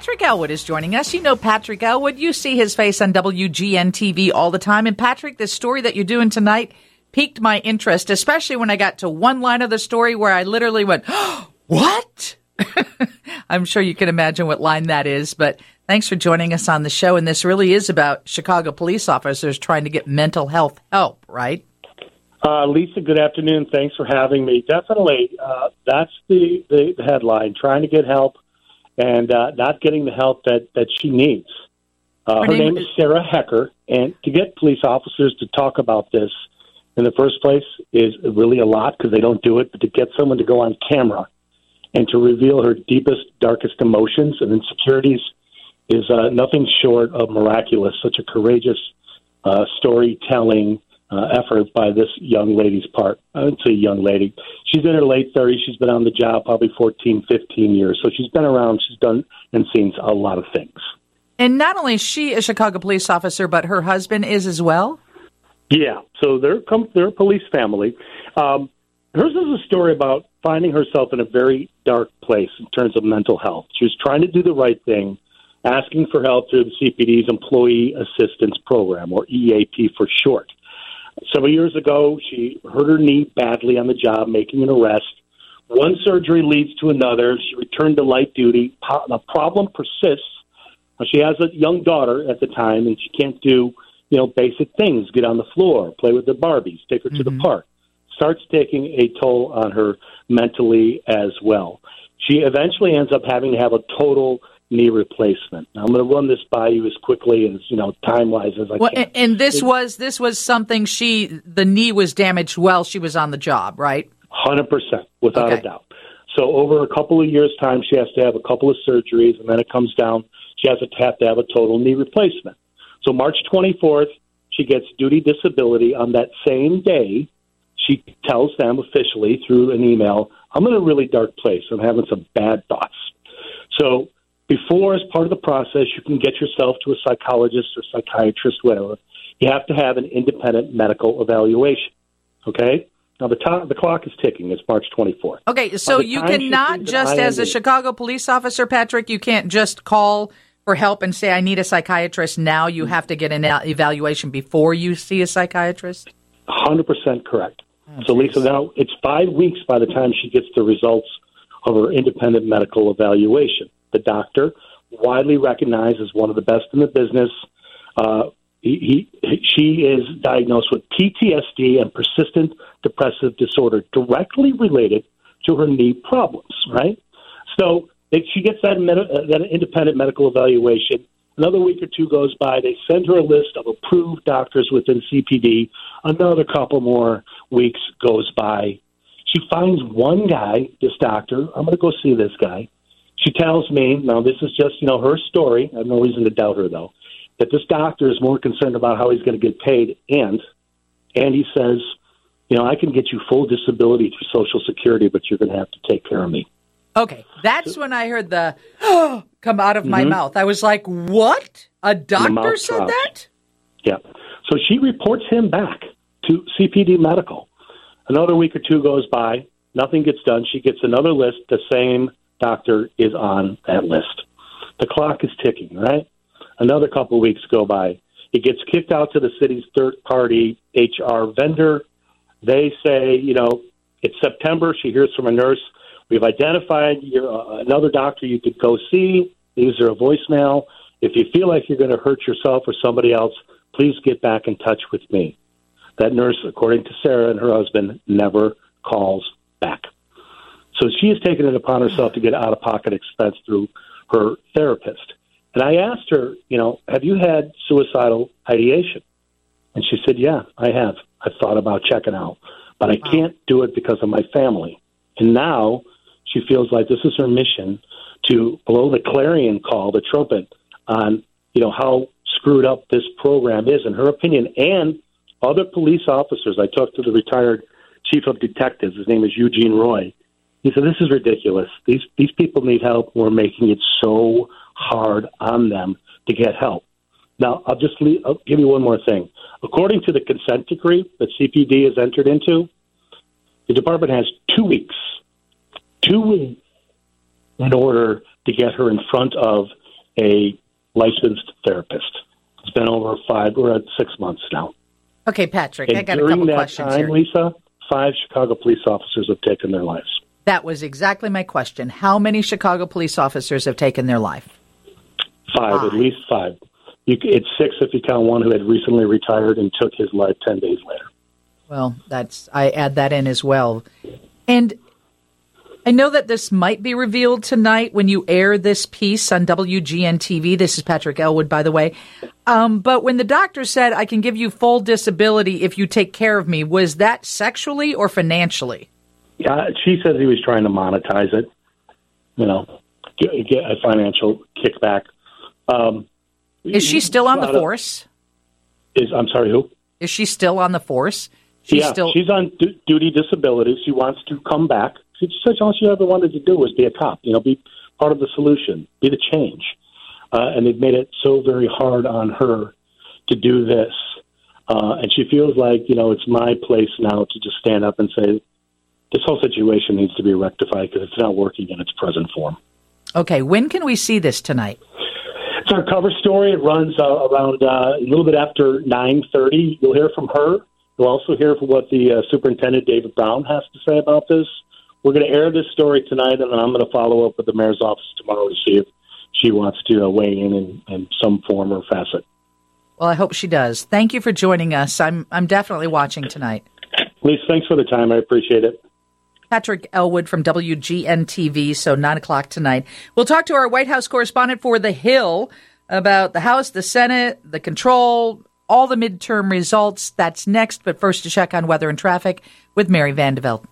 Patrick Elwood is joining us. You know Patrick Elwood. You see his face on WGN TV all the time. And Patrick, this story that you're doing tonight piqued my interest, especially when I got to one line of the story where I literally went, oh, What? I'm sure you can imagine what line that is, but thanks for joining us on the show. And this really is about Chicago police officers trying to get mental health help, right? Uh, Lisa, good afternoon. Thanks for having me. Definitely, uh, that's the, the headline: trying to get help and uh, not getting the help that that she needs. Uh, her, her name, name is Sara Hecker, and to get police officers to talk about this in the first place is really a lot because they don't do it. But to get someone to go on camera and to reveal her deepest, darkest emotions and insecurities is uh, nothing short of miraculous. Such a courageous uh, storytelling uh, effort by this young lady's part. I would say young lady. She's in her late 30s. She's been on the job probably 14, 15 years. So she's been around. She's done and seen a lot of things. And not only is she a Chicago police officer, but her husband is as well? Yeah. So they're, they're a police family. Um, hers is a story about finding herself in a very dark place in terms of mental health. She was trying to do the right thing, asking for help through the CPD's Employee Assistance Program, or EAP for short. Several years ago, she hurt her knee badly on the job, making an arrest. One surgery leads to another. She returned to light duty. The problem persists. She has a young daughter at the time, and she can't do, you know, basic things: get on the floor, play with the Barbies, take her mm-hmm. to the mm-hmm. park. Starts taking a toll on her mentally as well. She eventually ends up having to have a total knee replacement. Now, I'm going to run this by you as quickly as you know time wise as I well, can. And this it, was this was something she the knee was damaged while she was on the job, right? Hundred percent, without okay. a doubt. So over a couple of years' time, she has to have a couple of surgeries, and then it comes down. She has to have to have a total knee replacement. So March 24th, she gets duty disability. On that same day, she tells them officially through an email, "I'm in a really dark place. I'm having some bad thoughts." So before, as part of the process, you can get yourself to a psychologist or psychiatrist, whatever. You have to have an independent medical evaluation. Okay? Now, the, time, the clock is ticking. It's March 24th. Okay, so you cannot just, as a Chicago police officer, Patrick, you can't just call for help and say, I need a psychiatrist now. You have to get an evaluation before you see a psychiatrist? 100% correct. Oh, so, Lisa, now it's five weeks by the time she gets the results of her independent medical evaluation the doctor, widely recognized as one of the best in the business. Uh, he, he, she is diagnosed with PTSD and persistent depressive disorder, directly related to her knee problems. Right, so she gets that med- uh, that independent medical evaluation. Another week or two goes by. They send her a list of approved doctors within CPD. Another couple more weeks goes by. She finds one guy, this doctor. I'm going to go see this guy. She tells me, now this is just, you know, her story. I have no reason to doubt her, though, that this doctor is more concerned about how he's going to get paid. And, and he says, you know, I can get you full disability through Social Security, but you're going to have to take care of me. Okay, that's so, when I heard the oh, come out of my mm-hmm. mouth. I was like, "What? A doctor said that?" Yeah. So she reports him back to CPD Medical. Another week or two goes by. Nothing gets done. She gets another list, the same doctor is on that list. The clock is ticking, right? Another couple of weeks go by. It gets kicked out to the city's third party HR vendor. They say, you know, it's September. She hears from a nurse. We've identified your, uh, another doctor you could go see. Leaves her a voicemail. If you feel like you're going to hurt yourself or somebody else, please get back in touch with me. That nurse, according to Sara and her husband, never calls back. So she has taken it upon herself to get out of pocket expense through her therapist. And I asked her, you know, have you had suicidal ideation? And she said, yeah, I have. I've thought about checking out, but I can't do it because of my family. And now she feels like this is her mission to blow the clarion call, the trumpet on, you know, how screwed up this program is, in her opinion, and other police officers. I talked to the retired chief of detectives. His name is Eugene Roy. He said, "This is ridiculous. These these people need help. We're making it so hard on them to get help." Now, I'll just leave, I'll give you one more thing. According to the consent decree that CPD has entered into, the department has two weeks, two weeks, in order to get her in front of a licensed therapist. It's been over five, we're at six months now. Okay, Patrick, And I got a during couple that questions time, here. Lisa, five Chicago police officers have taken their lives. That was exactly my question. How many Chicago police officers have taken their life? Five, Five. at least five. You, it's six if you count one who had recently retired and took his life 10 days later. Well, that's I add that in as well. And I know that this might be revealed tonight when you air this piece on WGN TV. This is Patrick Elwood, by the way. Um, but when the doctor said, I can give you full disability if you take care of me, was that sexually or financially? Yeah, she says he was trying to monetize it, you know, get, get a financial kickback. Um, Is she still on the Lot of- force? Is I'm sorry, who? Is she still on the force? She's yeah, still she's on du- duty disability. She wants to come back. She said all she ever wanted to do was be a cop. You know, be part of the solution, be the change. Uh, and they've made it so very hard on her to do this. Uh, and she feels like you know it's my place now to just stand up and say this whole situation needs to be rectified because it's not working in its present form. Okay, when can we see this tonight? It's our cover story. It runs uh, around uh, a little bit after nine thirty. You'll hear from her. You'll also hear from what the uh, superintendent David Brown has to say about this. We're going to air this story tonight, and then I'm going to follow up with the mayor's office tomorrow to see if she wants to uh, weigh in, in in some form or facet. Well, I hope she does. Thank you for joining us. I'm I'm definitely watching tonight. Lisa, thanks for the time. I appreciate it. Patrick Elwood from WGN TV. So nine o'clock tonight. We'll talk to our White House correspondent for The Hill about the House, the Senate, the control, all the midterm results. That's next. But first, to check on weather and traffic with Mary Vandevelde.